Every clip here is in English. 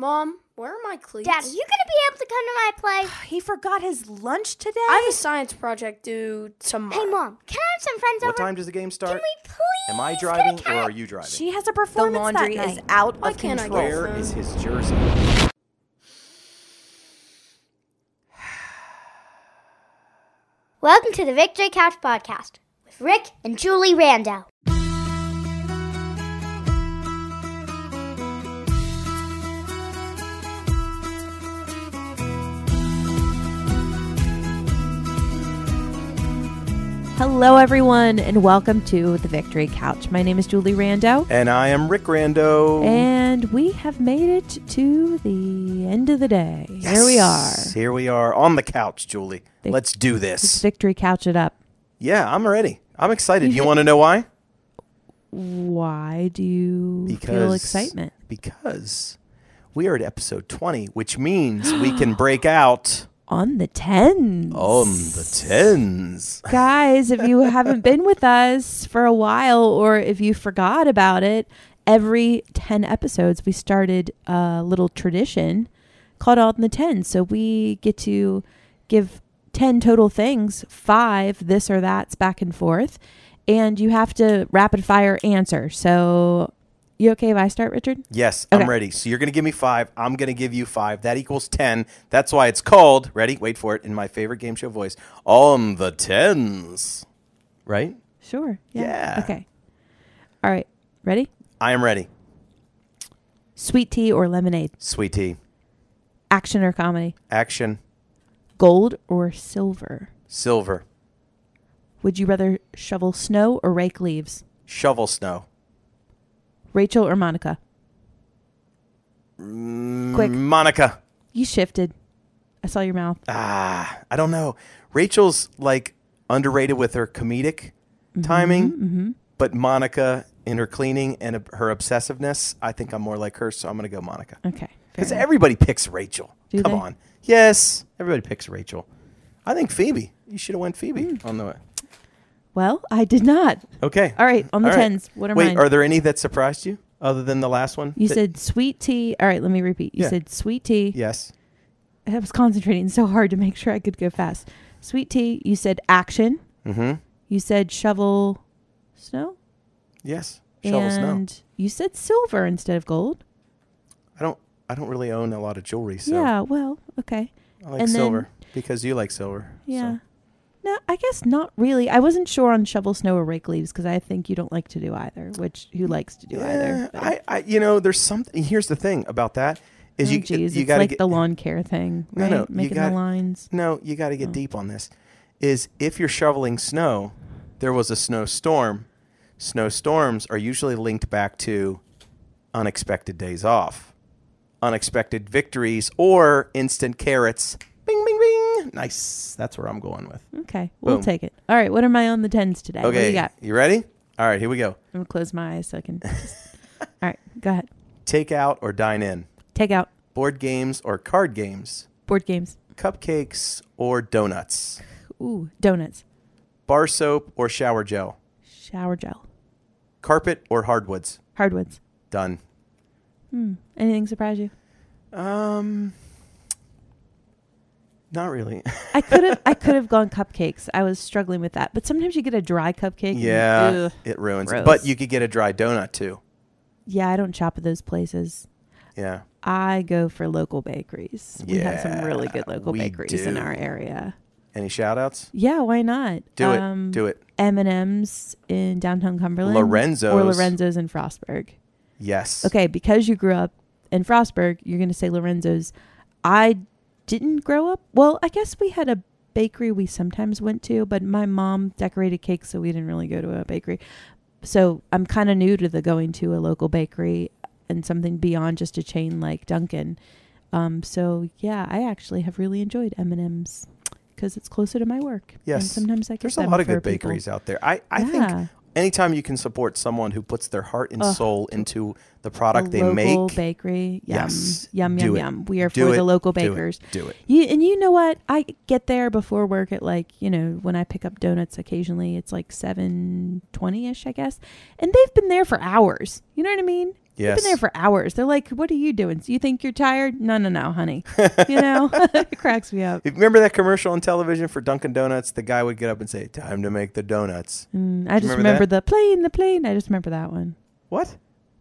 Mom, where are my cleats? Dad, are you gonna be able to come to my play? He forgot his lunch today. I have a science project due tomorrow. Hey, Mom, can I have some friends What over? What time does the game start? Can we please? Am I driving or are you driving? she has a performance. The laundry that is night. out Why of can't control. go Where phone? is his jersey? Welcome to the Victory Couch Podcast with Rick and Julie Randall. Hello, everyone, and welcome to the Victory Couch. My name is Julie Rando, And I am Rick Rando. and we have made it to the end of the day. Here we are. Here we are on the couch, Julie. They- Let's do Let's this. Victory Couch it up. Yeah, I'm ready. I'm excited. You You want to know why? Why do you feel excitement? Because we are at episode 20, which means we can break out On the tens. on the tens. Guys, if you haven't been with us for a while or if you forgot about it, every 10 episodes we started a little tradition called On the Tens. So we get to give 10 total things, five this or that's back and forth, and you have to rapid fire answer. So, you okay if I start, Richard? Yes, Okay. I'm ready. So you're going to give me five. I'm going to give you five. That equals 10. That's why it's called, ready? Wait for it in my favorite game show voice, on the tens. Right? Sure. Yeah. Okay. All right. Ready? I am ready. Sweet tea or lemonade? Sweet tea. Action or comedy? Action. Gold or silver? Silver. Would you rather shovel snow or rake leaves? Shovel snow. Rachel or Monica? Quick. Monica. You shifted. I saw your mouth. Ah, I don't know. Rachel's like underrated with her comedic timing, but Monica in her cleaning and uh, her obsessiveness, I think I'm more like her, so I'm going to go Monica. Okay. Because everybody picks Rachel. Do Come they? on. Yes, everybody picks Rachel. I think Phoebe. You should have went Phoebe Hmm. on the. Well, I did not. Okay. All right, on the All right. tens. What are Wait, mine? are there any that surprised you other than the last one? you That- said sweet tea. All right, let me repeat. You Yeah. said sweet tea. yes. I was concentrating so hard to make sure I could go fast. Sweet tea. You said action. Mm-hmm. You said shovel snow. Yes. Shovel snow. and you said silver instead of gold. I don't. I don't really own a lot of jewelry, so Yeah, well, okay. I like and then- silver because you like silver. so. Yeah. No, I guess not really. I wasn't sure on shovel snow or rake leaves because I think you don't like to do either. Which who likes to do Yeah, either? But- I, I, you know, there's something. Here's the thing about that is oh, you, geez, you got to like get the lawn care thing, No, right? no, you Making got- the lines. no, you got to get Oh. deep on this. Is if you're shoveling snow, there was a snowstorm. Snowstorms are usually linked back to unexpected days off, unexpected victories, or instant carrots. Bing. Nice. That's where I'm going with. Okay, we'll Boom. take it. All right, what am I on the tens today? What do Okay, you got? you ready? All right, here we go. I'm gonna close my eyes so I can. Just... All right, go ahead. Take out or dine in. Take out Board games or card games. board games. Cupcakes or donuts. Ooh, donuts. Bar soap or shower gel. Shower gel. Carpet or hardwoods. Hardwoods. Done. Hmm. Anything surprise you? Um, not really. I could have I could have gone cupcakes. I was struggling with that. But sometimes you get a dry cupcake. and- yeah, ugh. it ruins. gross. it. But you could get a dry donut too. Yeah, I don't shop at those places. Yeah. I go for local bakeries. We have some really good local bakeries in our area. Any shout outs? Yeah, why not? Do Um, it. Do it. M&M's in downtown Cumberland. Lorenzo's. Or Lorenzo's in Frostburg. Yes. Okay, because you grew up in Frostburg, you're going to say Lorenzo's. I didn't grow up. Well, I guess we had a bakery we sometimes went to, but my mom decorated cakes, so we didn't really go to a bakery. So I'm kind of new to the going to a local bakery and something beyond just a chain like Dunkin'. Um, so yeah, I actually have really enjoyed M&M's because it's closer to my work. And Yes. sometimes I get There's a lot of good people. bakeries out there. I, I yeah. think anytime you can support someone who puts their heart and Ugh. soul into the a product they local make, bakery. Yum, Yes. yum, Do yum, it. yum. We are Do for it. the local do it. bakers. Do it. You and you know what? I get there before work at like you know when I pick up donuts occasionally. It's like seven twenty ish, I guess, and they've been there for hours. You know what I mean? They've been there for hours. They're like, "What are you doing? So you think you're tired? No, no, no, honey. you know, it cracks me up. Remember that commercial on television for Dunkin' Donuts? The guy would get up and say, "Time to make the donuts." Mm, I just remember the plane, the plane. I just remember that one. What?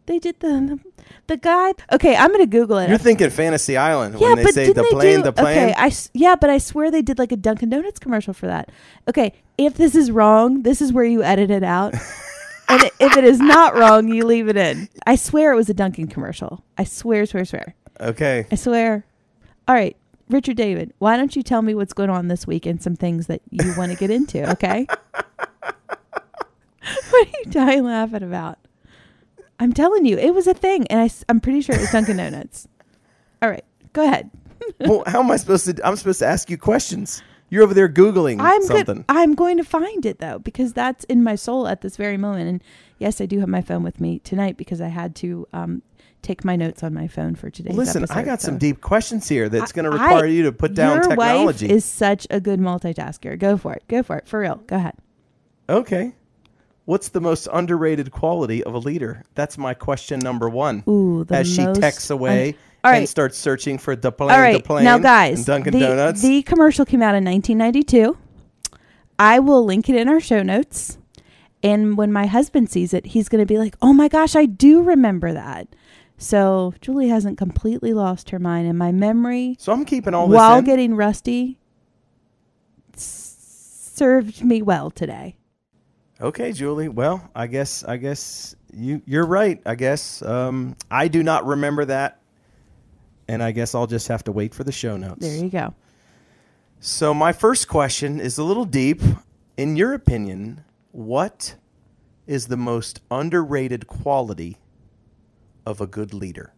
They did the the, the guy. Okay, I'm gonna Google it. You're thinking Fantasy Island yeah, when they but say the they plane, do, the plane. Okay, I yeah, but I swear they did like a Dunkin' Donuts commercial for that. Okay, if this is wrong, this is where you edit it out. and if it is not wrong, you leave it in. I swear it was a Dunkin' commercial. I swear, swear, swear. Okay. I swear. All right, Richard David, why don't you tell me what's going on this week and some things that you want to get into, okay? what are you dying laughing about? I'm telling you, it was a thing, and I, am pretty sure it was Dunkin' Donuts. All right, go ahead. well, how am I supposed to? I'm supposed to ask you questions. You're over there googling I'm something. good. I'm going to find it though because that's in my soul at this very moment. And yes, I do have my phone with me tonight because I had to um, take my notes on my phone for today. Listen, I got so. some deep questions here that's going to I- require you to put down Your technology. wife is such a good multitasker. Go for it. Go for it. For real. Go ahead. okay. What's the most underrated quality of a leader? That's my question number one. Ooh, the As she texts away un- All and right. starts searching for the plane, All the plane, Now, guys, and Dunkin' the, Donuts. the commercial came out in 1992. I will link it in our show notes. And when my husband sees it, he's going to be like, oh my gosh, I do remember that. So Julie hasn't completely lost her mind. And my memory, so I'm keeping all this while in. getting rusty, s- served me well today. Okay, Julie. Well, I guess I guess you you're right. I guess um, I do not remember that, and I guess I'll just have to wait for the show notes. There you go. So my first question is a little deep. In your opinion, what is the most underrated quality of a good leader?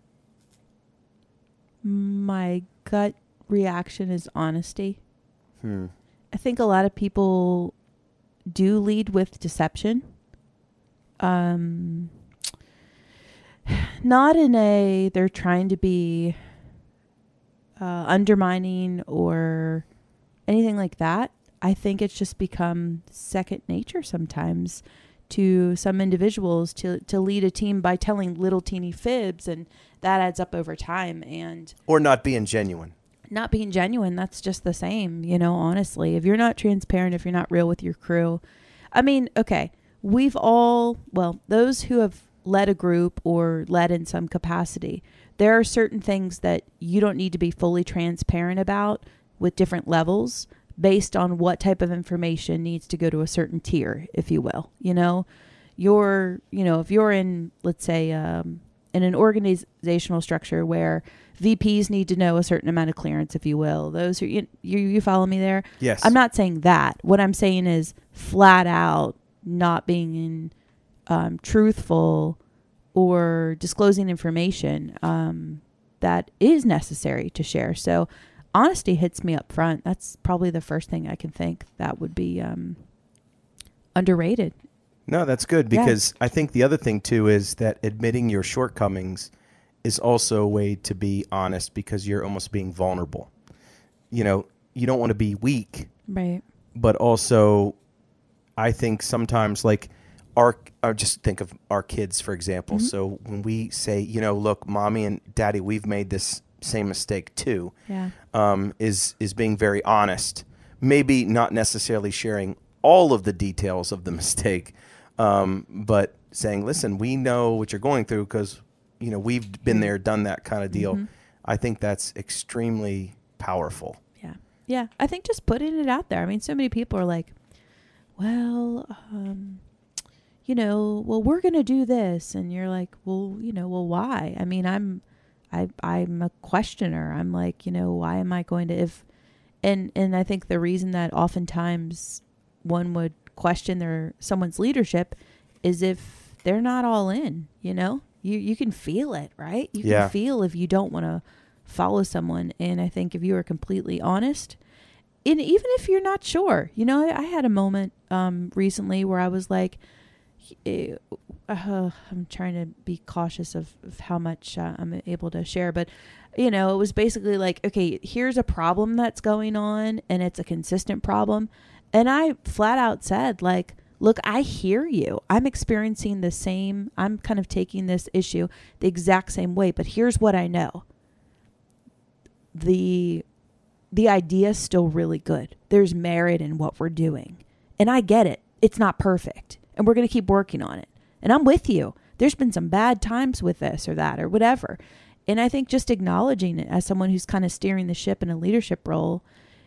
My gut reaction is honesty. Hmm. I think a lot of people do lead with deception. Um, not in a they're trying to be uh, undermining or anything like that. I think it's just become second nature sometimes to some individuals to to lead a team by telling little teeny fibs, and that adds up over time. And Or not being genuine? not being genuine that's just the same you know honestly if you're not transparent if you're not real with your crew i mean okay we've all well those who have led a group or led in some capacity there are certain things that you don't need to be fully transparent about with different levels based on what type of information needs to go to a certain tier if you will you know you're you know if you're in let's say um, in an organizational structure where VPs need to know a certain amount of clearance, if you will. Those who you you, you follow me there. Yes. I'm not saying that. What I'm saying is flat out not being um, truthful or disclosing information um, that is necessary to share. So honesty hits me up front. That's probably the first thing I can think that would be um, underrated. No, that's good Yeah. because I think the other thing too is that admitting your shortcomings is also a way to be honest because you're almost being vulnerable. You know, you don't want to be weak, Right. but also I think sometimes like our or just think of our kids for example. Mm-hmm. So when we say, you know, look, mommy and daddy, we've made this same mistake too. Yeah. um, is is being very honest. Maybe not necessarily sharing all of the details of the mistake, um, but saying, "Listen, we know what you're going through because you know we've been there, done that kind of deal." I think that's extremely powerful. Yeah. Yeah. I think just putting it out there. I mean, so many people are like, well, um, you know, well, we're going to do this. And you're like, well, you know, well, why? I mean, I'm, I, I'm a questioner. I'm like, you know, why am I going to, if, and, and I think the reason that oftentimes one would question their, someone's leadership is if they're not all in, you know, you, you can feel it, right? You Yeah. can feel if you don't want to follow someone. And I think if you are completely honest, and even if you're not sure, you know, I, I had a moment um, recently where I was like, eh, uh, I'm trying to be cautious of, of how much uh, I'm able to share, but you know, it was basically like, okay, here's a problem that's going on, and it's a consistent problem, and I flat out said like, look, I hear you. I'm experiencing the same, I'm kind of taking this issue the exact same way, but here's what I know. The the idea is still really good. There's merit in what we're doing. And I get it. It's not perfect. And we're going to keep working on it. And I'm with you. There's been some bad times with this or that or whatever. And I think just acknowledging it as someone who's kind of steering the ship in a leadership role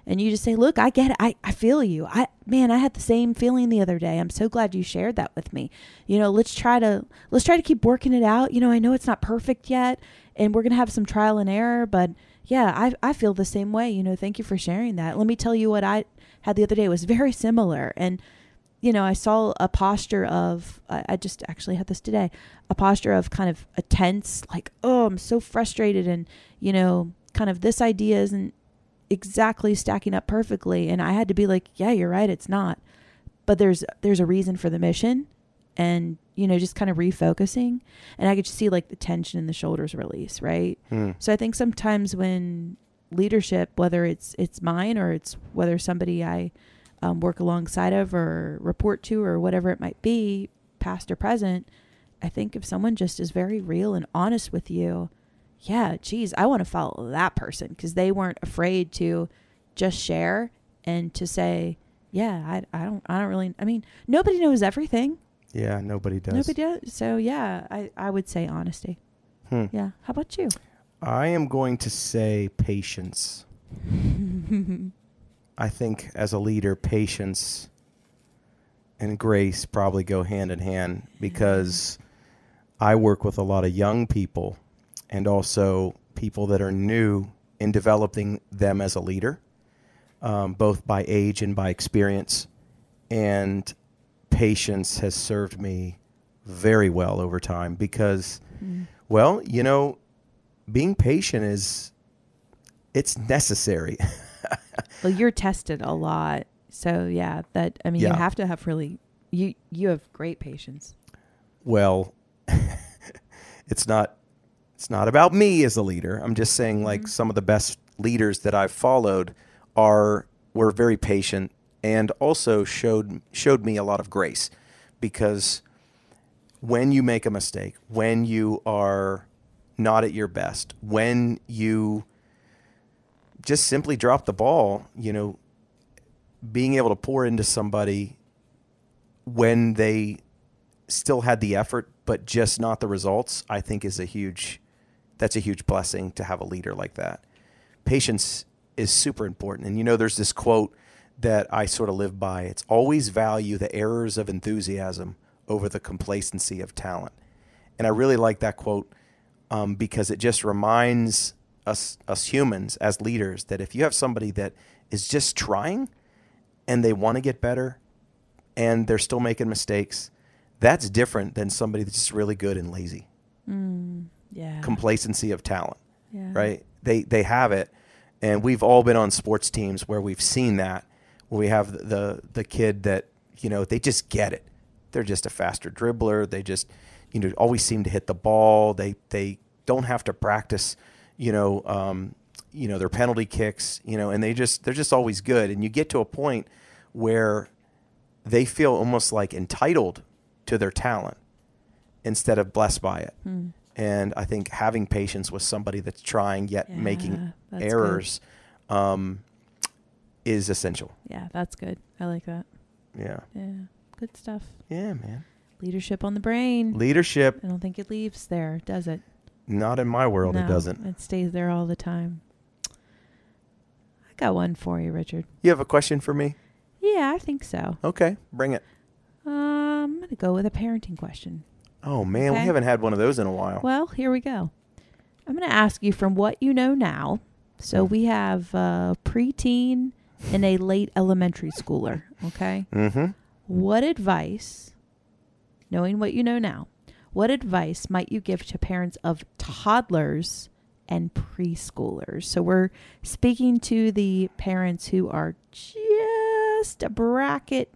and you just say, "Look, I get it. I, I feel you. I man, I had the same feeling the other day. I'm so glad you shared that with me. You know, let's try to let's try to keep working it out. You know, I know it's not perfect yet, and we're gonna have some trial and error, but yeah, I I feel the same way. You know, thank you for sharing that. Let me tell you what I had the other day it was very similar, and you know, I saw a posture of I, I just actually had this today, a posture of kind of a tense, like, oh, I'm so frustrated, and you know, kind of this idea isn't exactly stacking up perfectly and I had to be like, yeah, you're right, it's not. But there's there's a reason for the mission and you know just kind of refocusing and I could see like the tension in the shoulders release, right? Hmm. So I think sometimes when leadership whether it's it's mine or it's whether somebody I um, work alongside of or report to or whatever it might be, past or present, I think if someone just is very real and honest with you, yeah, geez, I want to follow that person because they weren't afraid to just share and to say, yeah, I, I don't, I don't really, I mean, nobody knows everything. Yeah, nobody does. Nobody does. So yeah, I, I would say honesty. Hmm. Yeah. How about you? I am going to say patience. I think as a leader, patience and grace probably go hand in hand because I work with a lot of young people and also people that are new in developing them as a leader, um, both by age and by experience. And patience has served me very well over time because, well, you know, being patient is it's necessary. Well, you're tested a lot. So yeah, that, I mean, you have to have really, you, you have great patience. well, it's not it's not about me as a leader. I'm just saying like mm-hmm. some of the best leaders that I've followed are were very patient and also showed showed me a lot of grace because when you make a mistake, when you are not at your best, when you just simply drop the ball, you know, being able to pour into somebody when they still had the effort but just not the results, I think is a huge that's a huge blessing to have a leader like that. Patience is super important. And you know there's this quote that I sort of live by. It's always value the errors of enthusiasm over the complacency of talent. And I really like that quote um, because it just reminds us us humans as leaders that if you have somebody that is just trying and they want to get better and they're still making mistakes, that's different than somebody that's just really good and lazy. Mm, yeah. Complacency of talent, yeah. right? They they have it, and we've all been on sports teams where we've seen that, where we have the the kid that you know they just get it. They're just a faster dribbler. They just you know always seem to hit the ball. They they don't have to practice, you know, um, you know their penalty kicks, you know, and they just they're just always good. And you get to a point where they feel almost like entitled to their talent instead of blessed by it. Hmm. And I think having patience with somebody that's trying yet Yeah, making errors um, is essential. Yeah, that's good. I like that. Yeah. Yeah. Good stuff. Yeah, man. Leadership on the brain. Leadership, I don't think it leaves there, does it? Not in my world, it doesn't. It stays there all the time. I got one for you, Richard. You have a question for me? Yeah, I think so. Okay, bring it. Um, I'm going to go with a parenting question. Oh, man, we haven't had one of those in a while. Well, here we go. I'm going to ask you from what you know now. So Hmm. we have a preteen and a late elementary schooler. Okay. Mm-hmm. What advice, knowing what you know now, what advice might you give to parents of toddlers and preschoolers? So we're speaking to the parents who are just a bracket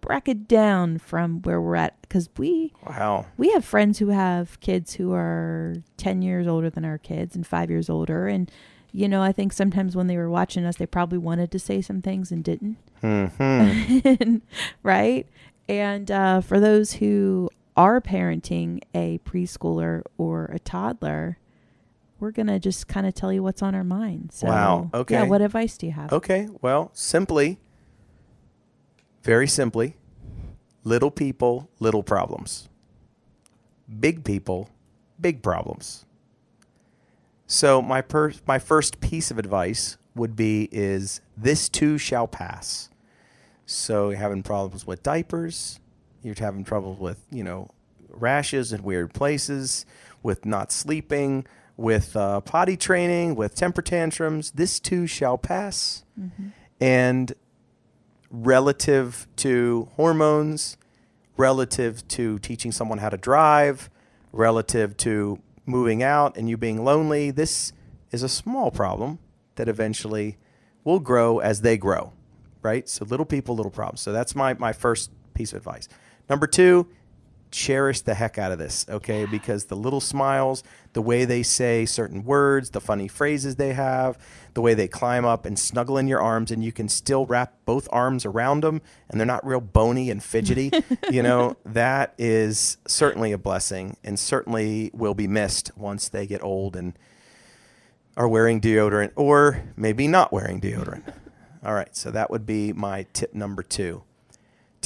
bracket down from where we're at because we Wow. we have friends who have kids who are 10 years older than our kids and 5 years older and you know i think sometimes when they were watching us they probably wanted to say some things and didn't Mm-hmm. right And uh, for those who are parenting a preschooler or a toddler, we're going to just kind of tell you what's on our mind. So, Wow, okay. Yeah, what advice do you have? Okay, well, simply, very simply, little people, little problems. Big people, big problems. So my per- my first piece of advice would be is this too shall pass. So having problems with diapers, you're having trouble with, you know, rashes in weird places, with not sleeping, with uh, potty training, with temper tantrums. This too shall pass. And relative to hormones, relative to teaching someone how to drive, relative to moving out and you being lonely, this is a small problem that eventually will grow as they grow, right? So little people, little problems. So that's my, my first piece of advice. Number two, cherish the heck out of this, okay? Because the little smiles, the way they say certain words, the funny phrases they have, the way they climb up and snuggle in your arms, and you can still wrap both arms around them, and they're not real bony and fidgety, you know, that is certainly a blessing and certainly will be missed once they get old and are wearing deodorant or maybe not wearing deodorant. All right, so that would be my tip number two.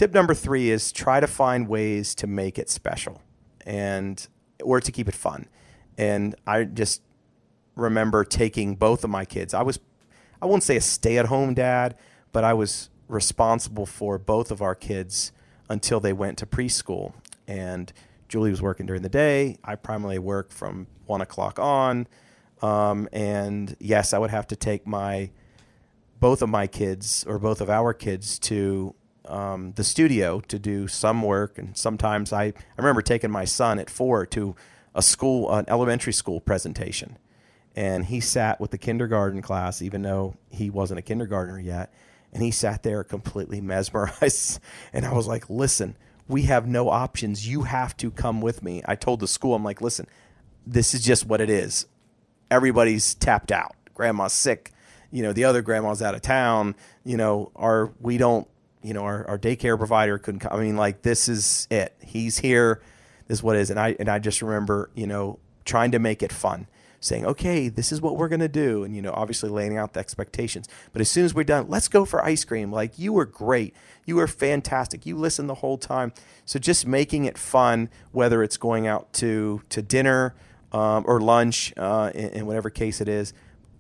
Tip number three is try to find ways to make it special and or to keep it fun. And I just remember taking both of my kids. I was I won't say a stay-at-home dad, but I was responsible for both of our kids until they went to preschool. And Julie was working during the day. I primarily work from one o'clock on. Um, and yes, I would have to take my both of my kids or both of our kids to um, the studio to do some work. And sometimes I, I remember taking my son at four to a school, an elementary school presentation. And he sat with the kindergarten class, even though he wasn't a kindergartner yet. And he sat there completely mesmerized. And I was like, listen, we have no options. You have to come with me. I told the school, I'm like, listen, this is just what it is. Everybody's tapped out. Grandma's sick. You know, the other grandma's out of town. You know, our we don't. You know, our, our daycare provider couldn't come. I mean, like this is it. He's here. This is what is. And I and I just remember, you know, trying to make it fun, saying, okay, this is what we're gonna do, and you know, obviously laying out the expectations. But as soon as we're done, let's go for ice cream. Like you were great. You were fantastic. You listened the whole time. So just making it fun, whether it's going out to to dinner um, or lunch, uh, in, in whatever case it is,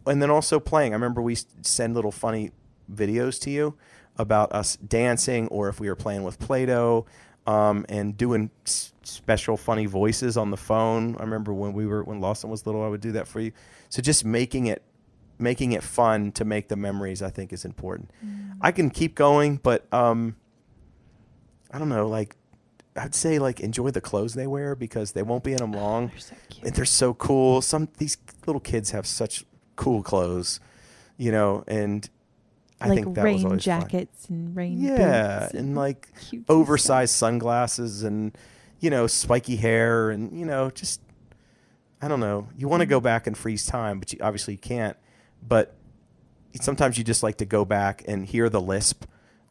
and then also playing. I remember we send little funny videos to you about us dancing, or if we were playing with Play-Doh, um, and doing s- special funny voices on the phone. I remember when we were when Lawson was little, I would do that for you. So just making it making it fun to make the memories, I think, is important. I can keep going, but um, I don't know, like. I'd say like enjoy the clothes they wear because they won't be in them long They're so cute. and they're so cool. Some these little kids have such cool clothes, you know, and I like think that rain was always fun. jackets and rain Yeah, boots and like oversized sunglasses and you know spiky hair and you know just I don't know. You want to Mm-hmm. go back and freeze time, but you obviously you can't. But sometimes you just like to go back and hear the lisp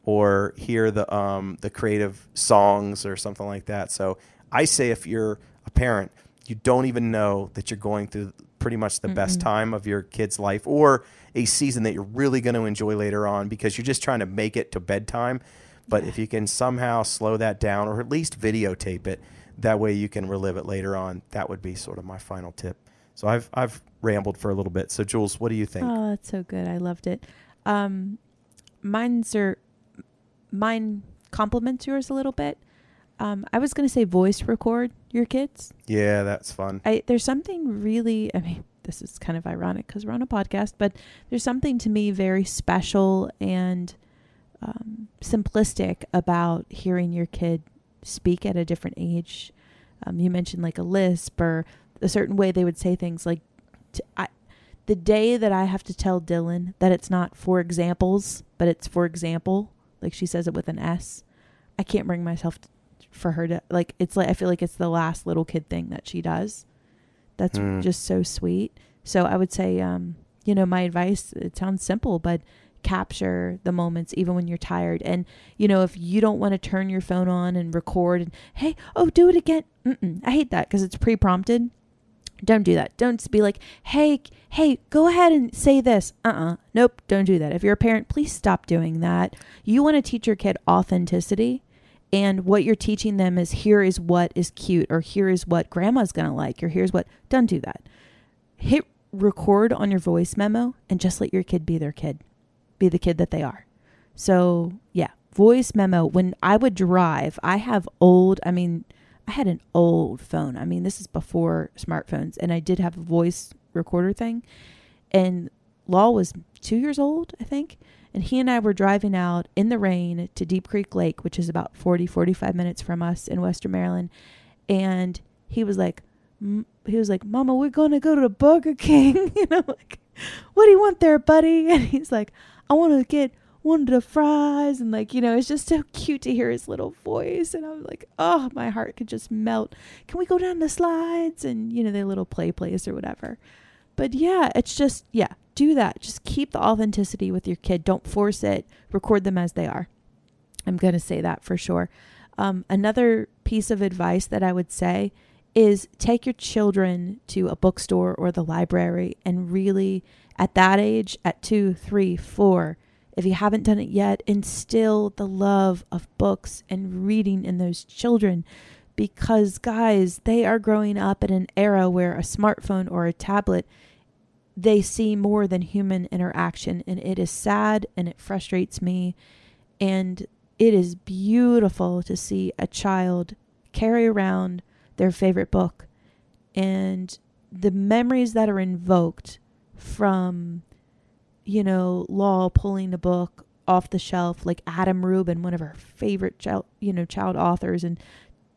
or hear the um the creative songs or something like that. So I say if you're a parent, you don't even know that you're going through pretty much the best time of your kid's life or a season that you're really going to enjoy later on because you're just trying to make it to bedtime. But if you can somehow slow that down or at least videotape it, that way you can relive it later on. That would be sort of my final tip. So I've I've rambled for a little bit. So Jules, what do you think? Oh, that's so good. I loved it. Um, mine's are mine complements yours a little bit. Um, I was gonna say voice record your kids. yeah, that's fun. I there's something really. I mean, this is kind of ironic because we're on a podcast, but there's something to me very special and um, simplistic about hearing your kid speak at a different age. Um, you mentioned like a lisp or a certain way they would say things. Like, t- I, the day that I have to tell Dylan that it's not for examples, but it's for example, like she says it with an S, I can't bring myself t- for her to like. It's like I feel like it's the last little kid thing that she does. That's Mm. just so sweet. So I would say, um, you know, my advice. It sounds simple, but capture the moments even when you're tired. And, you know, if you don't want to turn your phone on and record and, hey, oh, do it again. Mm-mm. I hate that because it's pre prompted. Don't do that. Don't be like, hey, hey, go ahead and say this. Uh uh Nope, don't do that. If you're a parent, please stop doing that. You want to teach your kid authenticity. And what you're teaching them is here is what is cute, or here is what grandma's going to like, or here's what. Don't do that. Hit record on your voice memo and just let your kid be their kid, be the kid that they are. So, yeah, voice memo. When I would drive, I have old, I mean, I had an old phone. I mean, this is before smartphones, and I did have a voice recorder thing. And Law was two years old, I think. And he and I were driving out in the rain to Deep Creek Lake, which is about 40, 45 minutes from us in Western Maryland. And he was like, he was like, Mama, we're going to go to the Burger King. and I'm like, what do you want there, buddy? And he's like, I want to get one of the fries. And like, you know, it's just so cute to hear his little voice. And I was like, oh, my heart could just melt. Can we go down the slides? And, you know, their little play place or whatever. But yeah, it's just, yeah, do that. Just keep the authenticity with your kid. Don't force it. Record them as they are. I'm going to say that for sure. Um, another piece of advice that I would say is take your children to a bookstore or the library and really, at that age, at two, three, four, if you haven't done it yet, instill the love of books and reading in those children. Because, guys, they are growing up in an era where a smartphone or a tablet they see more than human interaction. And it is sad and it frustrates me. And it is beautiful to see a child carry around their favorite book and the memories that are invoked from, you know, Law pulling the book off the shelf, like Adam Rubin, one of our favorite child, you know, child authors, and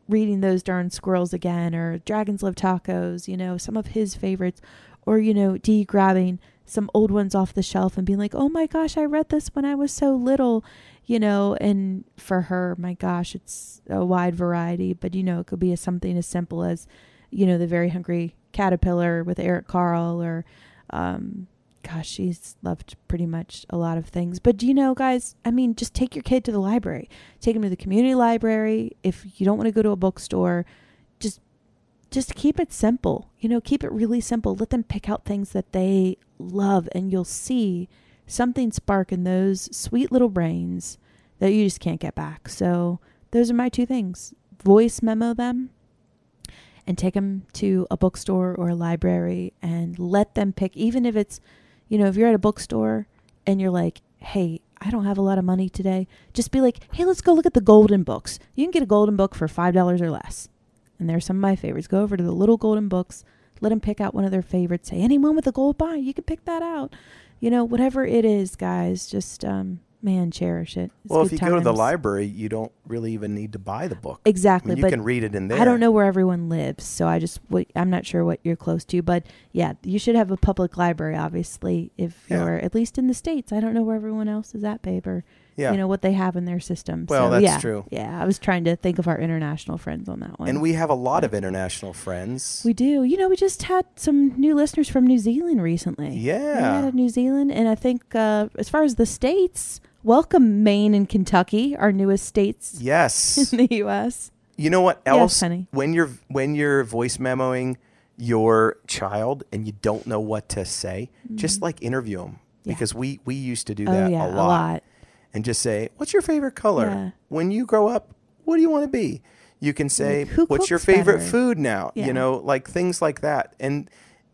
reading those darn squirrels again, or Dragons Love Tacos, you know, some of his favorites, or you know Dee grabbing some old ones off the shelf and being like, "Oh my gosh, I read this when I was so little," you know. And for her, my gosh, it's a wide variety, but you know, it could be a, something as simple as, you know, the Very Hungry Caterpillar with Eric Carle, or, um, gosh, she's loved pretty much a lot of things. But you know, guys, I mean, just take your kid to the library, take him to the community library. If you don't want to go to a bookstore, just just keep it simple. You know, keep it really simple. Let them pick out things that they love, and you'll see something spark in those sweet little brains that you just can't get back. So, those are my two things voice memo them and take them to a bookstore or a library and let them pick, even if it's, you know, if you're at a bookstore and you're like, hey, I don't have a lot of money today, just be like, hey, let's go look at the golden books. You can get a golden book for $5 or less and they're some of my favorites. Go over to the little golden books, let them pick out one of their favorites. Say anyone with a gold bind, you can pick that out. You know, whatever it is, guys, just um, man, cherish it. It's well, if you go to the library, you don't really even need to buy the book. Exactly, I mean, you but can read it in there. I don't know where everyone lives, so I just I'm not sure what you're close to, but yeah, you should have a public library, obviously, if Yeah. you're at least in the states. I don't know where everyone else is at, babe, or Yeah. you know what they have in their system. Well, so, that's yeah, true. Yeah, I was trying to think of our international friends on that one. and we have a lot of international friends. We do. You know, we just had some new listeners from New Zealand recently. Yeah. We had a New Zealand, and I think uh, as far as the states, welcome Maine and Kentucky, our newest states yes. in the U.S. you know what Yes, else? honey. when you're when you're voice memoing your child and you don't know what to say, just like interview them Mm-hmm. Yeah. because we we used to do Oh that yeah, a lot. And just say, "What's your favorite color? Yeah. When you grow up, what do you want to be?" You can say, Like, "What's your favorite better?" food now?" Yeah. You know, like things like that. And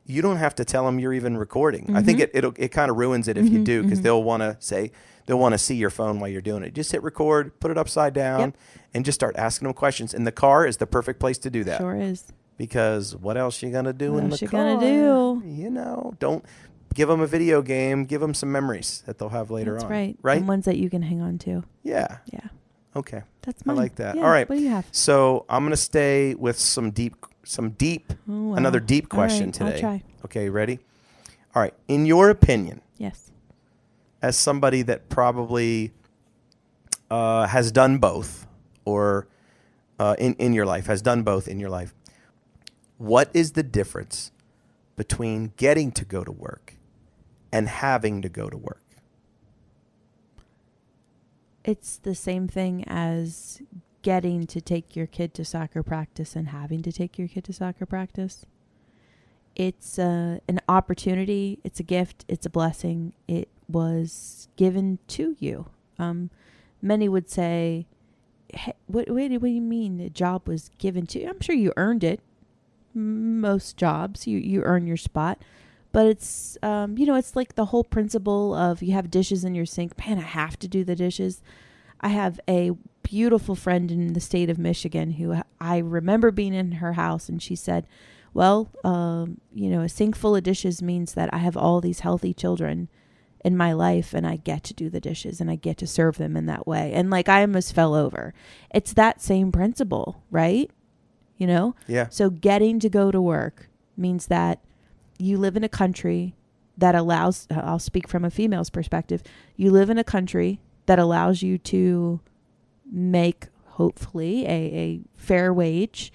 you don't have to tell them you're even recording. I think mm-hmm. it it'll, it kind of ruins it if you mm-hmm. do because mm-hmm. they'll want to say they'll want to see your phone while you're doing it. Just hit record, put it upside down, Yep. and just start asking them questions. And the car is the perfect place to do that Sure is. because what else you gonna do What in else the you car? gonna do? You know, don't give them a video game. Give them some memories that they'll have later That's on. right. Right? And ones that you can hang on to. Yeah. Yeah. Okay. That's I like that. Yeah, All right. What do you have? So I'm gonna stay with some deep, some deep, Oh, wow. another deep question right, today. I'll try. Okay, ready? All right. In your opinion, Yes. as somebody that probably uh, has done both, or uh, in in your life has done both in your life, what is the difference between getting to go to work and having to go to work? it's the same thing as getting to take your kid to soccer practice and having to take your kid to soccer practice. It's uh, an opportunity, it's a gift, it's a blessing. It was given to you. Um, many would say, hey, what, what, what do you mean the job was given to you? I'm sure you earned it. Most jobs, you, you earn your spot. But it's, um, you know, it's like the whole principle of you have dishes in your sink. Man, I have to do the dishes. I have a beautiful friend in the state of Michigan who I remember being in her house and she said, well, um, you know, a sink full of dishes means that I have all these healthy children in my life and I get to do the dishes and I get to serve them in that way. And like I almost fell over. It's that same principle, right? You know? Yeah. So getting to go to work means that you live in a country that allows I'll speak from a female's perspective. You live in a country that allows you to make hopefully a, a fair wage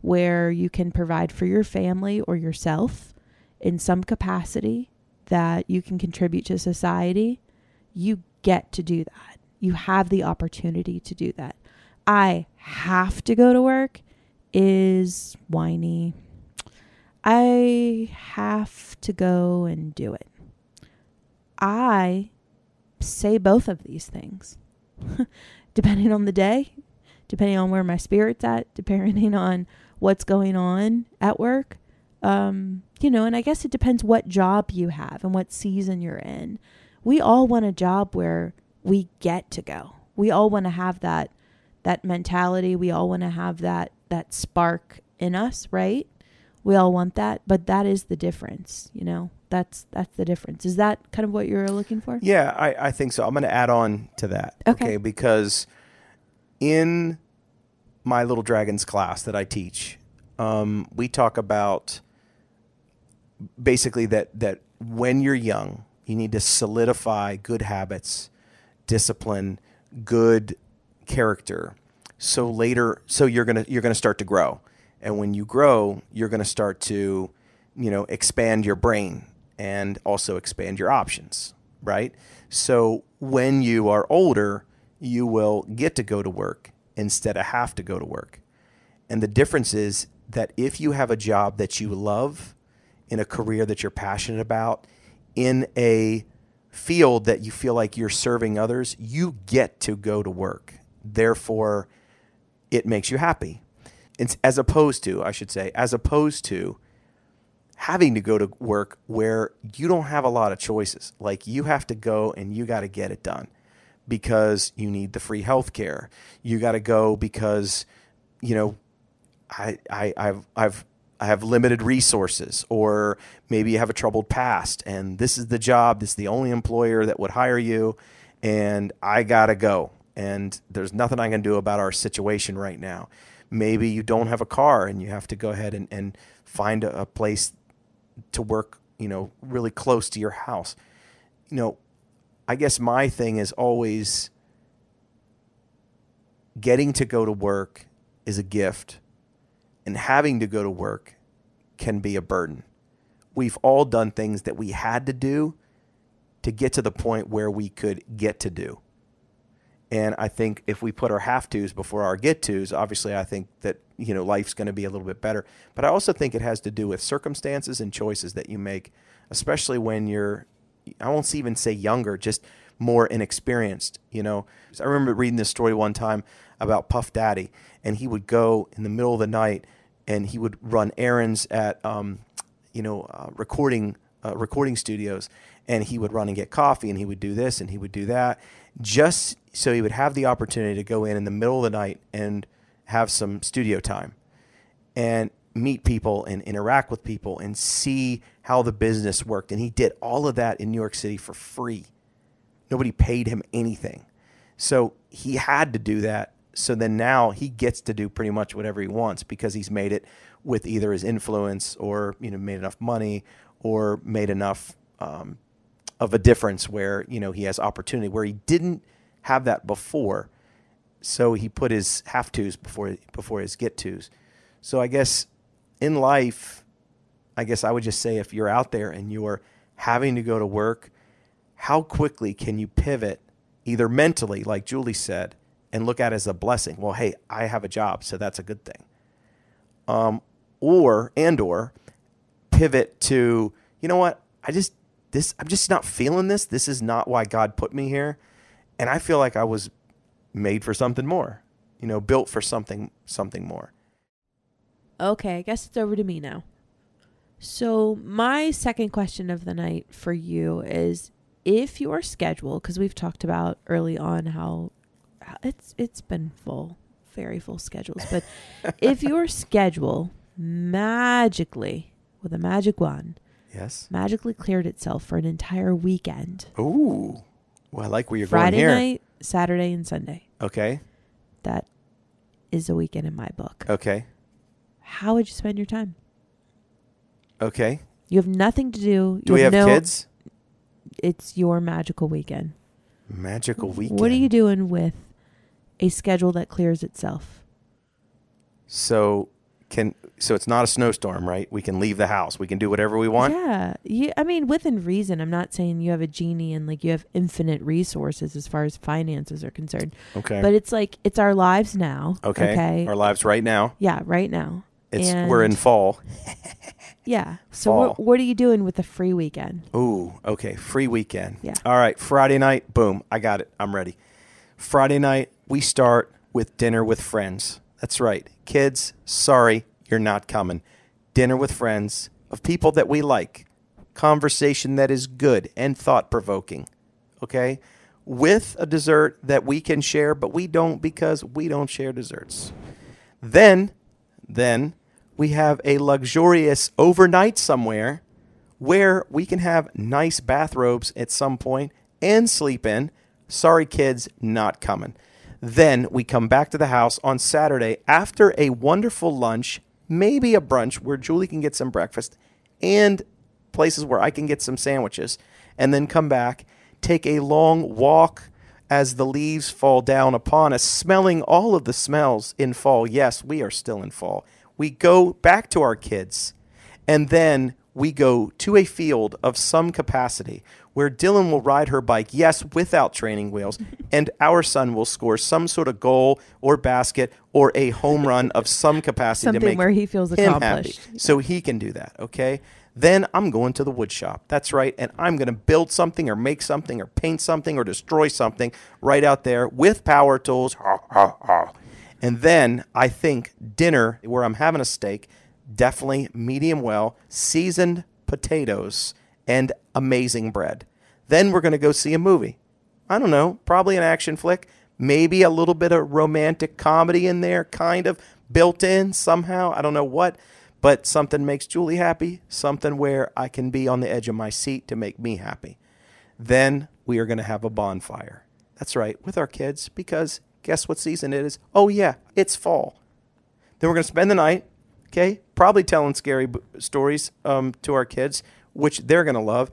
where you can provide for your family or yourself in some capacity that you can contribute to society, you get to do that. You have the opportunity to do that. I have to go to work is whiny. I have to go and do it. I say both of these things depending on the day, depending on where my spirit's at, depending on what's going on at work. Um, you know, and I guess it depends what job you have and what season you're in. We all want a job where we get to go. We all want to have that that mentality. We all want to have that that spark in us, right? We all want that, but that is the difference, you know. That's that's the difference. Is that kind of what you're looking for? Yeah, I, I think so. I'm going to add on to that. Okay. Because in my Little Dragons class that I teach, um, we talk about basically that that when you're young, you need to solidify good habits, discipline, good character. So later, so you're gonna you're gonna start to grow, and when you grow, you're gonna start to, you know, expand your brain and also expand your options, right? So when you are older, you will get to go to work instead of have to go to work. And the difference is that if you have a job that you love, in a career that you're passionate about, in a field that you feel like you're serving others, you get to go to work. Therefore, it makes you happy. As opposed to, I should say, as opposed to having to go to work where you don't have a lot of choices. Like you have to go and you got to get it done because you need the free health care. You got to go because, you know, I, I, I've, I've, I have limited resources, or maybe you have a troubled past, and this is the job. This is the only employer that would hire you, and I gotta go. And there's nothing I can do about our situation right now. Maybe you don't have a car, and you have to go ahead and, and find a, a place to work, you know, really close to your house. You know, I guess my thing is always getting to go to work is a gift, and having to go to work can be a burden. We've all done things that we had to do to get to the point where we could get to do. And I think if we put our have tos before our get tos, obviously I think that you know life's going to be a little bit better. But I also think it has to do with circumstances and choices that you make, especially when you're I won't even say younger, just more inexperienced. You know, I remember reading this story one time about Puff Daddy, and he would go in the middle of the night and he would run errands at, um, you know, uh, recording uh, recording studios, and he would run and get coffee, and he would do this and he would do that, just so he would have the opportunity to go in in the middle of the night and have some studio time, and meet people and interact with people and see how the business worked. And he did all of that in New York City for free. Nobody paid him anything. So he had to do that. So then now he gets to do pretty much whatever he wants because he's made it with either his influence or, you know, made enough money or made enough um, of a difference where, you know, he has opportunity where he didn't have that before. So he put his have tos before before his get tos. So I guess in life, I guess I would just say if you're out there and you're having to go to work, how quickly can you pivot either mentally, like Julie said, and look at it as a blessing. Well, hey, I have a job, so that's a good thing. Um, or and or pivot to, you know what? I just this I'm just not feeling this. This is not why God put me here. And I feel like I was made for something more. You know, built for something something more. Okay, I guess it's over to me now. So, my second question of the night for you is if your schedule cuz we've talked about early on how how it's it's been full, very full schedules, but if your schedule magically with a magic wand Yes. magically cleared itself for an entire weekend, Ooh. Well, I like where you're Friday going here. night, Saturday and Sunday. Okay. That is a weekend in my book. Okay. How would you spend your time? Okay. You have nothing to do. Do you we have no, kids? It's your magical weekend. Magical weekend. What are you doing with a schedule that clears itself? So can so it's not a snowstorm, right? We can leave the house. We can do whatever we want. Yeah, you, I mean, within reason. I'm not saying you have a genie and like you have infinite resources as far as finances are concerned, Okay. but it's like it's our lives now. okay. Okay. Our lives right now. yeah, right now. It's we're in And- fall. Yeah. So Fall. what, what are you doing with the free weekend? Ooh, okay. Free weekend. Yeah. All right. Friday night. Boom. I got it. I'm ready. Friday night, we start with dinner with friends. That's right. Kids, sorry, you're not coming. Dinner with friends of people that we like. Conversation that is good and thought provoking. Okay? With a dessert that we can share, but we don't because we don't share desserts. Then, then we have a luxurious overnight somewhere where we can have nice bathrobes at some point and sleep in. Sorry, kids, not coming. Then we come back to the house on Saturday after a wonderful lunch, maybe a brunch where Julie can get some breakfast and places where I can get some sandwiches, and then come back, take a long walk as the leaves fall down upon us, smelling all of the smells in fall. Yes, we are still in fall. We go back to our kids, and then we go to a field of some capacity where Dylan will ride her bike, yes, without training wheels, and our son will score some sort of goal or basket or a home run of some capacity to make where he feels him happy. accomplished. So he can do that, okay? Then I'm going to the wood shop. That's right. And I'm going to build something or make something or paint something or destroy something right out there with power tools. And then I think dinner, where I'm having a steak, definitely medium well, seasoned potatoes, and amazing bread. Then we're going to go see a movie. I don't know, probably an action flick, maybe a little bit of romantic comedy in there, kind of built in somehow. I don't know what, but something makes Julie happy, something where I can be on the edge of my seat to make me happy. Then we are going to have a bonfire. That's right, with our kids, because guess what season it is? Oh, yeah, it's fall. Then we're going to spend the night, okay? Probably telling scary b- stories um, to our kids, which they're going to love.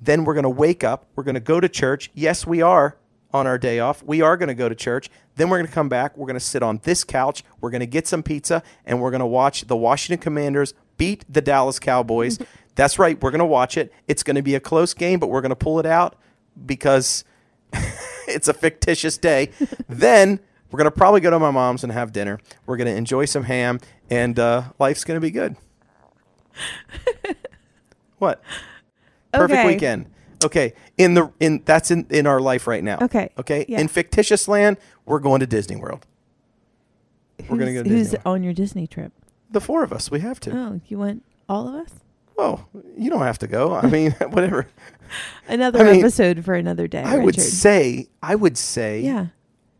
Then we're going to wake up. We're going to go to church. Yes, we are on our day off. We are going to go to church. Then we're going to come back. We're going to sit on this couch. We're going to get some pizza and we're going to watch the Washington Commanders beat the Dallas Cowboys. That's right. We're going to watch it. It's going to be a close game, but we're going to pull it out because it's a fictitious day. then we're going to probably go to my mom's and have dinner. We're going to enjoy some ham and uh, life's going to be good. What? Perfect Okay. weekend. Okay, in the in that's in in our life right now. Okay, Okay. yeah. In fictitious land, we're going to Disney World. We're gonna Who's- go to Who's Disney World. on your Disney trip? The four of us, we have to. Oh, you went all of us? Oh, you don't have to go. I mean, whatever. Another I mean, episode for another day. I would say, I would say, Yeah.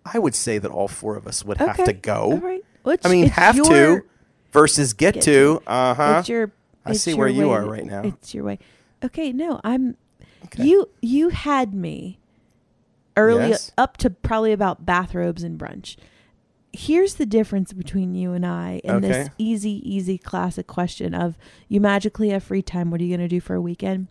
I would say that all four of us would Okay. have to go. All right. Which, I mean, have to versus get, Get to. Uh huh. It's your. I see where you way- are right now. It's your way. Okay. No, I'm. Okay. You you had me early Yes. up to probably about bathrobes and brunch. Here's the difference between you and I in this easy, easy classic question of you magically have free time. What are you going to do for a weekend?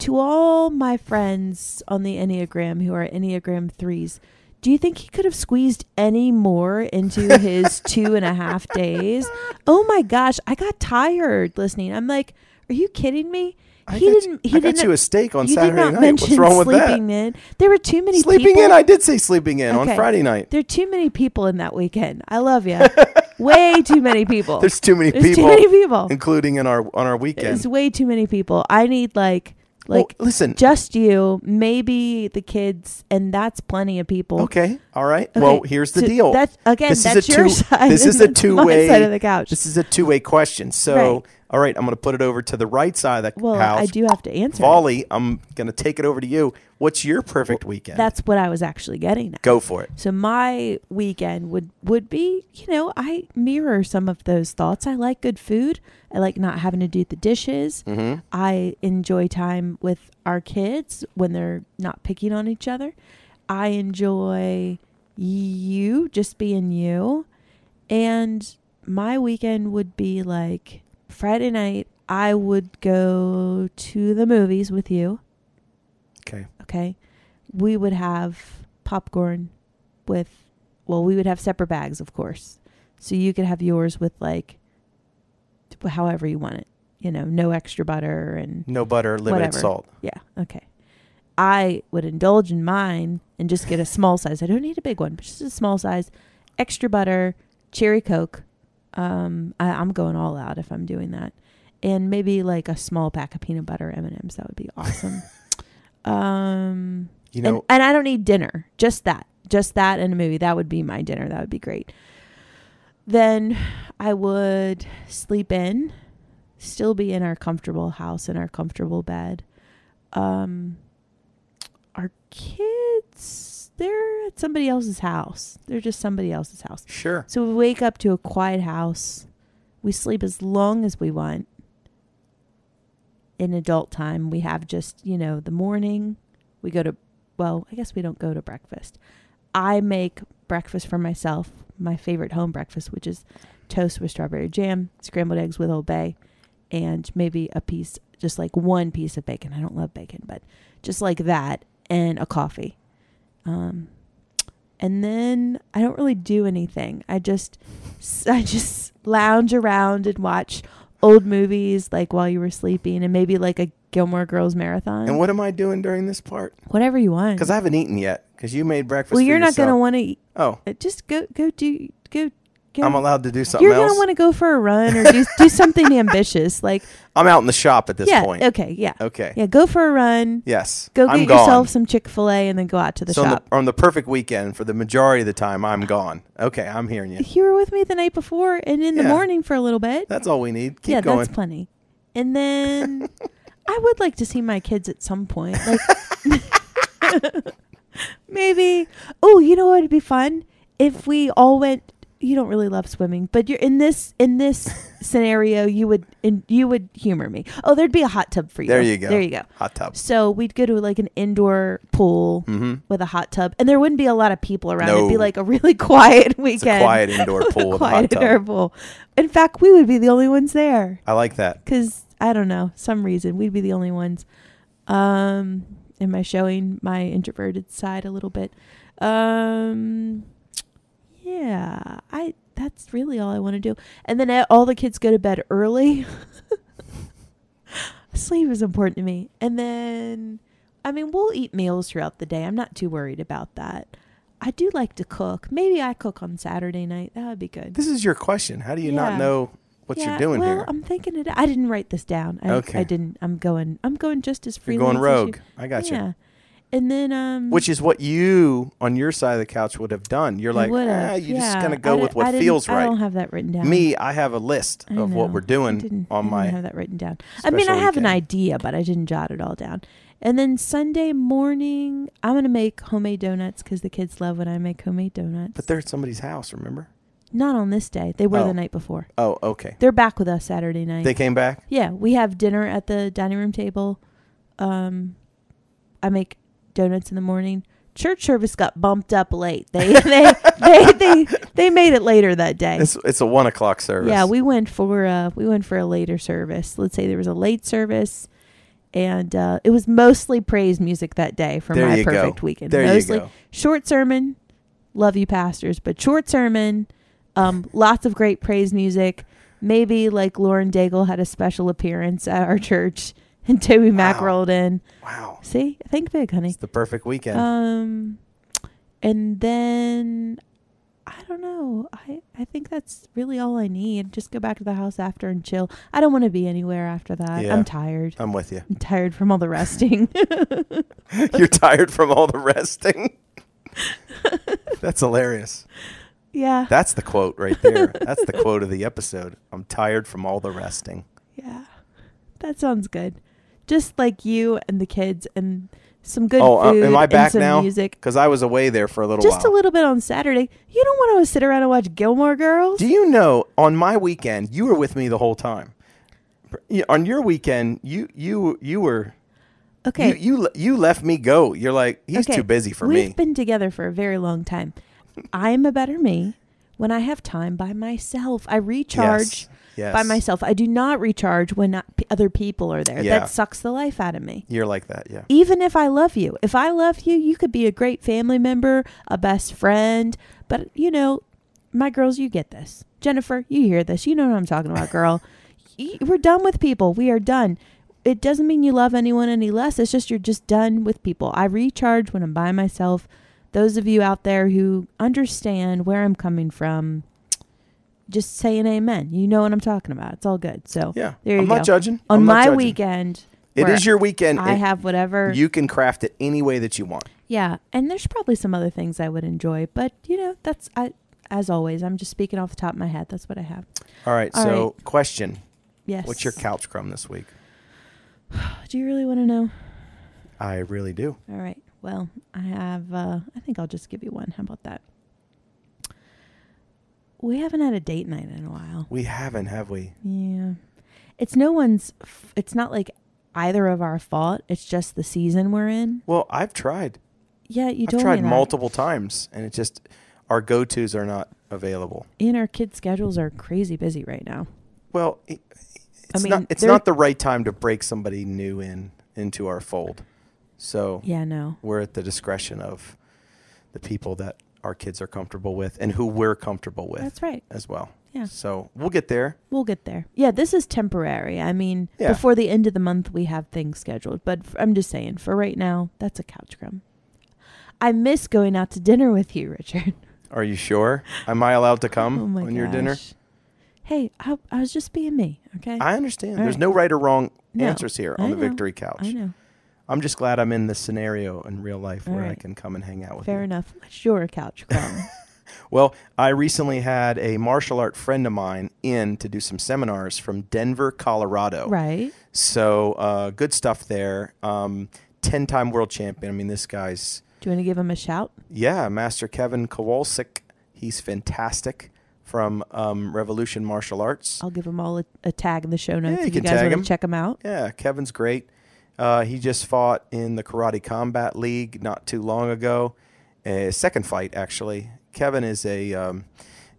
To all my friends on the Enneagram who are Enneagram threes, do you think he could have squeezed any more into his two and a half days? Oh my gosh, I got tired listening. I'm like, are you kidding me? I he got, didn't. you, He I got didn't. you a steak on Saturday night. What's wrong with sleeping that? in. There were too many people. Sleeping people. in. I did say sleeping in on Friday night. There are too many people in that weekend. I love you. way too many people. There's too many There's people, too many people. including in our on our weekend. There's way too many people. I need like Well, like listen. just you, maybe the kids, and that's plenty of people. Okay. All right. Okay, Well, here's the so deal. That's again. This is that's a your two, side. This is a two way side of the couch. This is a two way question. So, Right. all right, I'm going to put it over to the right side of the couch. well, house. I do have to answer. it. Volley, I'm going to take it over to you. What's your perfect weekend? That's what I was actually getting at. Go for it. So my weekend would would be, you know, I mirror some of those thoughts. I like good food. I like not having to do the dishes. Mm-hmm. I enjoy time with our kids when they're not picking on each other. I enjoy you just being you. And my weekend would be like Friday night, I would go to the movies with you. Okay. Okay. We would have popcorn with, well, we would have separate bags, of course. So you could have yours with like, however you want it. You know, no extra butter and No butter, limited Whatever. salt. yeah, okay. I would indulge in mine and just get a small size. I don't need a big one, but just a small size, extra butter, cherry coke. Um, I, I'm going all out if I'm doing that, and maybe like a small pack of peanut butter M and M's. That would be awesome. um, You and, know, and I don't need dinner. Just that, just that, and a movie. That would be my dinner. That would be great. Then I would sleep in, still be in our comfortable house in our comfortable bed. Um, our kids, they're at somebody else's house. They're just somebody else's house. sure. So we wake up to a quiet house. We sleep as long as we want. In adult time, we have just, you know, the morning. We go to, well, I guess we don't go to breakfast. I make breakfast for myself, my favorite home breakfast, which is toast with strawberry jam, scrambled eggs with Old Bay, and maybe a piece, just like one piece of bacon. I don't love bacon, but just like that, and a coffee. Um, and then I don't really do anything. I just I just lounge around and watch old movies like while you were sleeping and maybe like a Gilmore Girls marathon. And what am I doing during this part? Whatever you want. Because I haven't eaten yet. Because you made breakfast. well, you're not going to want to eat. Oh, uh, Just go go do go I'm allowed to do something you're else. gonna want to go for a run or do do something ambitious like I'm out in the shop at this yeah point. okay yeah Okay. yeah go for a run Yes. go I'm get gone. yourself some Chick Fil A and then go out to the so on shop. the, on the perfect weekend, for the majority of the time, I'm gone. Okay, I'm hearing you. you were with me the night before and in the morning for a little bit. That's all we need. Keep yeah, going. that's plenty. And then I would like to see my kids at some point. Like maybe oh, you know what would be fun? If we all went you don't really love swimming, but you're in this in this scenario you would in, you would humor me. Oh, there'd be a hot tub for you. There you go. There you go. Hot tub. So we'd go to like an indoor pool Mm-hmm. with a hot tub, and there wouldn't be a lot of people around. It'd be like a really quiet weekend. a quiet indoor pool with a hot quiet tub. indoor pool. In fact, we would be the only ones there I like that. because I don't know some reason we'd be the only ones. Um, am I showing my introverted side a little bit? Um, yeah, I. That's really all I want to do. And then all the kids go to bed early. Sleep is important to me. And then, I mean, we'll eat meals throughout the day. I'm not too worried about that. I do like to cook. Maybe I cook on Saturday night. That would be good. This is your question. How do you Yeah. not know what Yeah, you're doing well, here? I'm thinking it. I didn't write this down. I, Okay. I didn't. I'm going. I'm going just as You're freely. going as rogue. I got you. Yeah. And then um. Which is what you on your side of the couch would have done. You're like, ah, you're just yeah. gonna go I with what feels didn't- I don't have that written down. Me, I have a list I of what we're I doing didn't, on I my have that written down. I mean, I have an idea, but I didn't jot it all down. And then Sunday morning, I'm gonna make homemade donuts because the kids love when I make homemade donuts. But they're at somebody's house. Remember? Not on this day. They were Oh. the night before. Oh, okay. They're back with us Saturday night. They came back. yeah, we have dinner at the dining room table. Um, I make donuts in the morning. Church service got bumped up late. They they they, they they made it later that day. It's it's a one o'clock service. Yeah, we went for uh we went for a later service. Let's say there was a late service, and uh, it was mostly praise music that day for There my you go. perfect weekend. There mostly you go. short sermon. Love you, pastors, but short sermon. Um, lots of great praise music. Maybe like Lauren Daigle had a special appearance at our church. And Toby Mac Wow. rolled in. Wow. See, think big, honey. It's the perfect weekend. Um, and then I don't know. I I think that's really all I need. Just go back to the house after and chill. I don't want to be anywhere after that. Yeah. I'm tired. I'm with you. I'm tired from all the resting. You're tired from all the resting. That's hilarious. yeah. That's the quote right there. That's the quote of the episode. I'm tired from all the resting. Yeah. That sounds good. Just like you and the kids and some good oh, uh, food am I and some now? music. Because I was away there for a little Just while. a little bit on Saturday. You don't want to sit around and watch Gilmore Girls? Do you know on my weekend you were with me the whole time? On your weekend, you you you were okay. you you you left me go. You're like he's Okay, too busy for me. We've been together for a very long time. I am a better me when I have time by myself. I recharge Yes, yes. by myself. I do not recharge when not, p- other people are there. Yeah. That sucks the life out of me. You're like that, yeah. Even if I love you, if I love you, you could be a great family member, a best friend. But, you know, my girls, you get this. Jennifer, you hear this. You know what I'm talking about, girl. We're done with people. We are done. It doesn't mean you love anyone any less. It's just you're just done with people. I recharge when I'm by myself. Those of you out there who understand where I'm coming from, just saying amen. You know what I'm talking about. It's all good. So Yeah. there you I'm go. not judging. On I'm my judging. weekend, it is your weekend. I It- have whatever. you can craft it any way that you want. Yeah, and there's probably some other things I would enjoy, but you know, that's I as always, I'm just speaking off the top of my head. That's what I have. All right. All so, question: Yes. What's your couch crumb this week? Do you really want to know? I really do. All right. Well, I have uh I think I'll just give you one. How about that? We haven't had a date night in a while. We haven't, have we? Yeah. It's no one's f- it's not like either of our fault. It's just the season we're in. Well, I've tried. Yeah, you I've told tried me that. multiple times, and it just our go tos are not available. And our kids' schedules are crazy busy right now. Well, it, it's mean, not. It's they're- not the right time to break somebody new in into our fold. So Yeah, no. we're at the discretion of the people that our kids are comfortable with and who we're comfortable with That's right. as well. Yeah. So we'll get there. We'll get there. Yeah, this is temporary. I mean, Yeah. before the end of the month, we have things scheduled. But f- I'm just saying, for right now, that's a couch crumb. I miss going out to dinner with you, Richard. Are you sure? Am I allowed to come oh on your dinner? Hey, I, I was just being me, okay? I understand. All There's right. no right or wrong No, answers here I on the know. victory couch. I know. I'm just glad I'm in this scenario in real life All where I can come and hang out with Fair you. Fair enough. What's your couch crumb? Well, I recently had a martial art friend of mine in to do some seminars from Denver, Colorado. right. So uh, good stuff there. Um, Ten-time world champion. I mean, this guy's Do you want to give him a shout? yeah, Master Kevin Kowalczyk. He's fantastic from um, Revolution Martial Arts. I'll give him all a, a tag in the show notes Yeah, you if you can guys tag want him. to check him out. Yeah, Kevin's great. Uh, he just fought in the Karate Combat League not too long ago. A second fight, actually. Kevin is a, um,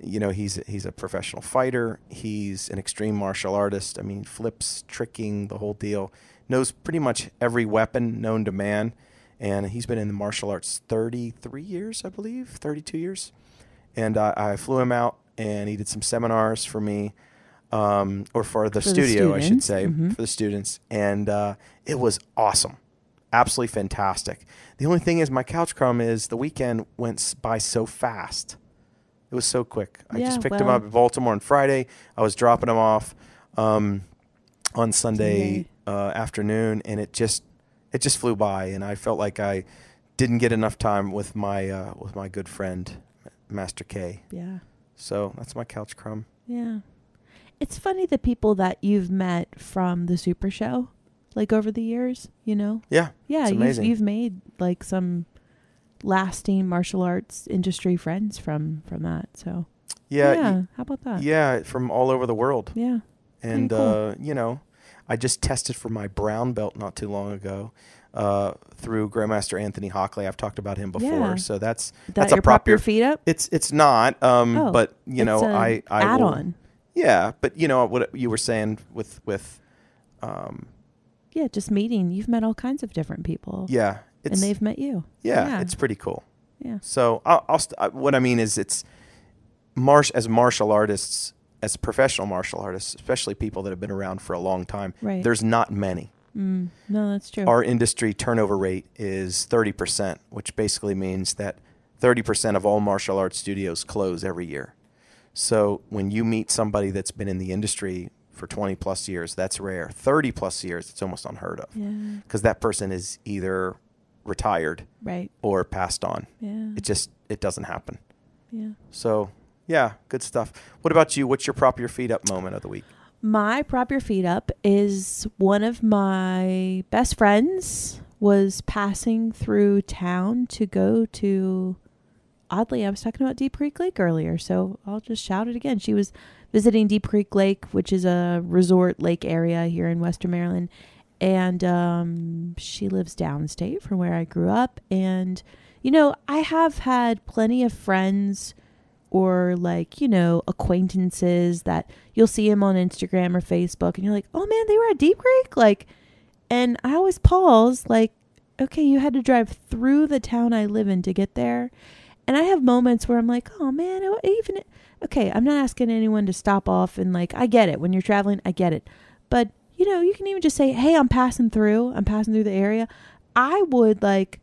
you know, he's he's a professional fighter. He's an extreme martial artist. I mean, flips, tricking, the whole deal. Knows pretty much every weapon known to man, and he's been in the martial arts 33 years, I believe, 32 years. And I, I flew him out, and he did some seminars for me, um, or for the For the studio, I should say, mhm. for the students, and uh, it was awesome, absolutely fantastic. The only thing is, my couch crumb is the weekend went by so fast. It was so quick. I Yeah, just picked him up in Baltimore on Friday. I was dropping him off um, on Sunday Sunday. uh, afternoon, and it just it just flew by, and I felt like I didn't get enough time with my uh, with my good friend Master K. Yeah. So that's my couch crumb. Yeah. It's funny the people that you've met from the Super Show, like over the years, you know? Yeah, Yeah, you've, amazing. you've made like some lasting martial arts industry friends from from that. So yeah, yeah. y- how about that? yeah, from all over the world. Yeah. and cool. uh, you know, I just tested for my brown belt not too long ago uh, through Grandmaster Anthony Hockley. I've talked about him before, Yeah. so that's That that's a prop prop your feet up? it's it's not. Um, Oh, but you know, I I add will- on. Yeah, but you know what you were saying with with, um, Yeah, just meeting. You've met all kinds of different people. yeah, it's and they've met you. yeah, yeah. it's pretty cool. Yeah. So I'll, I'll st- uh, what I mean is it's marsh as martial artists, as professional martial artists, especially people that have been around for a long time. Right. There's not many. Mm, no, that's true. Our industry turnover rate is 30%, which basically means that 30% of all martial arts studios close every year. So when you meet somebody that's been in the industry for 20 plus years, that's rare. 30 plus years, it's almost unheard of yeah. because that person is either retired Right. or passed on. Yeah. It just it doesn't happen. yeah. So yeah, good stuff. What about you? What's your prop your feet up moment of the week? My prop your feet up is one of my best friends was passing through town to go to oddly I was talking about Deep Creek Lake earlier, so I'll just shout it again. She was visiting Deep Creek Lake, which is a resort lake area here in Western Maryland, and um, she lives downstate from where I grew up. And you know, I have had plenty of friends or like you know acquaintances that you'll see him on Instagram or Facebook, and you're like, oh man, they were at Deep Creek, like. And I always pause, like, okay, you had to drive through the town I live in to get there. And I have moments where I'm like, oh man, I- even okay, I'm not asking anyone to stop off and like, I get it when you're traveling, I get it. But you know, you can even just say, hey, I'm passing through, I'm passing through the area. I would like,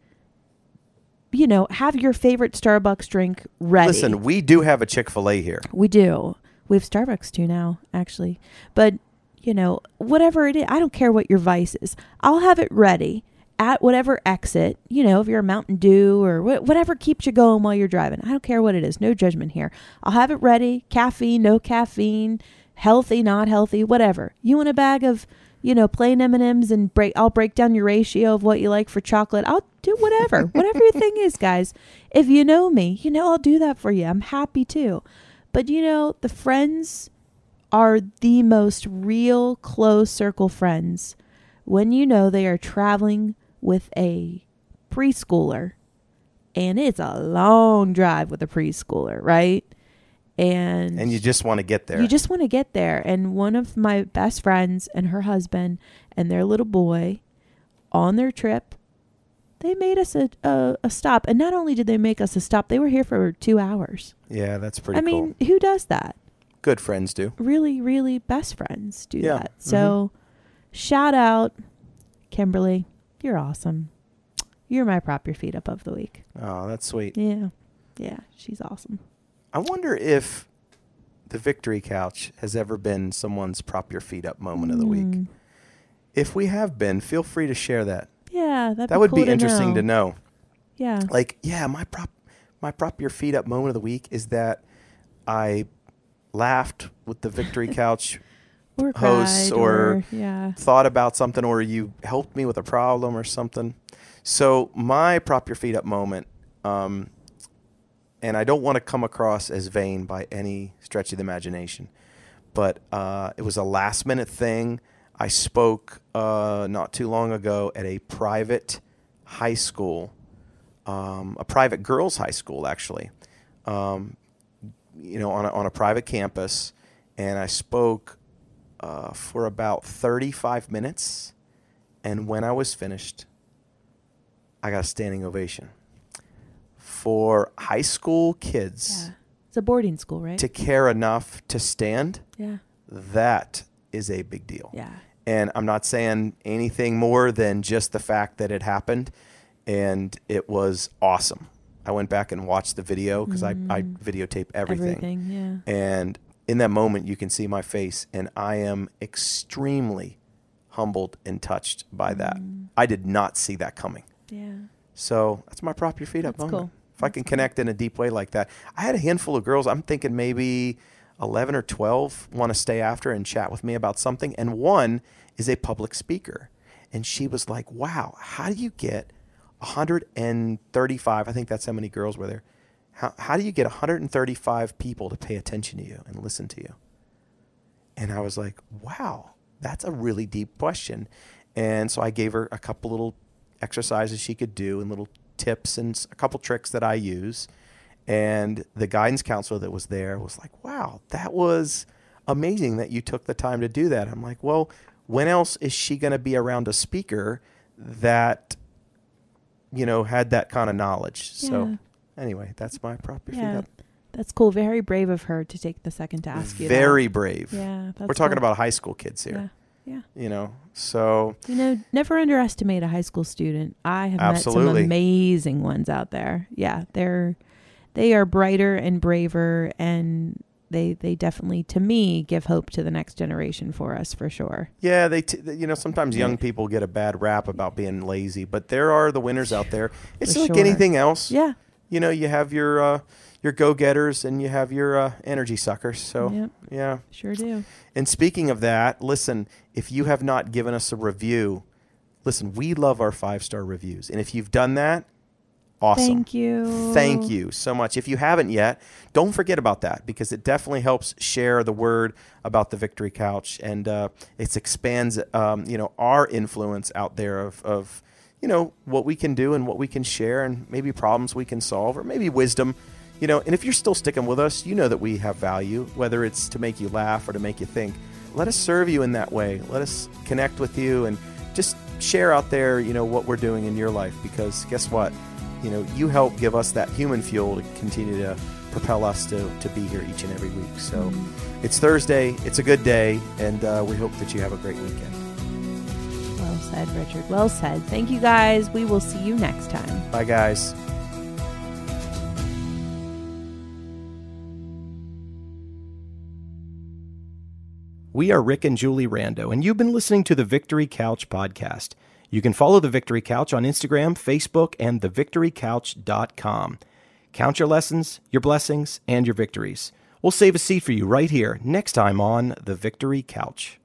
you know, have your favorite Starbucks drink ready. Listen, we do have a Chick Fil A here. We do. We have Starbucks too now, actually. But, you know, whatever it is, I don't care what your vice is. I'll have it ready at whatever exit, you know, if you're a Mountain Dew or wh- whatever keeps you going while you're driving. I don't care what it is. No judgment here. I'll have it ready. Caffeine, no caffeine, healthy, not healthy, whatever. You want a bag of, you know, plain M&Ms and break I'll break down your ratio of what you like for chocolate. I'll do whatever. whatever your thing is, guys. If you know me, you know I'll do that for you. I'm happy to. But you know, the friends are the most real close circle friends when you know they are traveling with a preschooler and it's a long drive with a preschooler, right? And And you just want to get there. you just want to get there. And one of my best friends and her husband and their little boy on their trip, they made us a, a, a stop. And not only did they make us a stop, they were here for two hours. yeah, that's pretty I cool. mean, who does that? Good friends do. Really, really best friends do Yeah. that. Mm-hmm. So shout out, Kimberly. You're awesome. You're my prop your feet up of the week. Oh, that's sweet. Yeah. Yeah. She's awesome. I wonder if the victory couch has ever been someone's prop your feet up moment of the week. Mm. If we have been, feel free to share that. Yeah. That'd that would cool be interesting to know. Yeah. Like, yeah, my prop my prop your feet up moment of the week is that I laughed with the victory couch, Or hosts cried or- yeah. thought about something or you helped me with a problem or something. So my prop your feet up moment um, and I don't want to come across as vain by any stretch of the imagination, but uh, it was a last minute thing. I spoke uh, not too long ago at a private high school, um, a private girls' high school, actually, um, you know, on a, on a private campus, and I spoke uh, for about 35 minutes. And when I was finished, I got a standing ovation. For high school kids Yeah. It's a boarding school, right? to care enough to stand, yeah. that is a big deal. Yeah. And I'm not saying anything more than just the fact that it happened and it was awesome. I went back and watched the video because I, I videotape everything. Everything. Yeah. And in that moment, you can see my face, and I am extremely humbled and touched by that. Mm. I did not see that coming. Yeah. So that's my prop your feet up That's moment. cool. If I can connect in a deep way like that, I had a handful of girls. I'm thinking maybe 11 or 12 want to stay after and chat with me about something, and one is a public speaker, and she was like, "Wow, how do you get 135? I think that's how many girls were there. How how do you get 135 people to pay attention to you and listen to you?" And I was like, "Wow, that's a really deep question." And so I gave her a couple little exercises she could do and little tips and a couple tricks that I use. And the guidance counselor that was there was like, wow, that was amazing that you took the time to do that. I'm like, well, when else is she going to be around a speaker that, you know, had that kind of knowledge? Yeah. So, anyway, that's my prop your feet Yeah. up. That's cool. Very brave of her to take the second to ask you. that. Very brave. Yeah. That's We're talking cool. about high school kids here. Yeah. Yeah. You know, so You know, never underestimate a high school student. I have met some amazing ones out there. Yeah, they're they are brighter and braver and they they definitely to me give hope to the next generation for us for sure. yeah, they t- you know sometimes young people get a bad rap about being lazy, but there are the winners out there. It's For like sure. anything else. Yeah. You know, you have your uh, your go getters and you have your uh, energy suckers. So Yep. yeah. Sure do. And speaking of that, listen, if you have not given us a review, listen, we love our five star reviews. And if you've done that, awesome. Thank you. Thank you so much. If you haven't yet, don't forget about that because it definitely helps share the word about the Victory Couch and uh, it expands, um, you know, our influence out there of, of, you know, what we can do and what we can share and maybe problems we can solve or maybe wisdom. You know, and if you're still sticking with us, you know that we have value, whether it's to make you laugh or to make you think. Let us serve you in that way. Let us connect with you and just share out there, you know, what we're doing in your life because guess what? you know, you help give us that human fuel to continue to propel us to, to be here each and every week. So it's Thursday. It's a good day. And uh, we hope that you have a great weekend. Well said, Richard. Well said. Thank you guys. We will see you next time. Bye, guys. We are Rick and Julie Rando, and you've been listening to the Victory Couch podcast. You can follow the Victory Couch on Instagram, Facebook, and thevictorycouch.com. Count your lessons, your blessings, and your victories. We'll save a seat for you right here next time on The Victory Couch.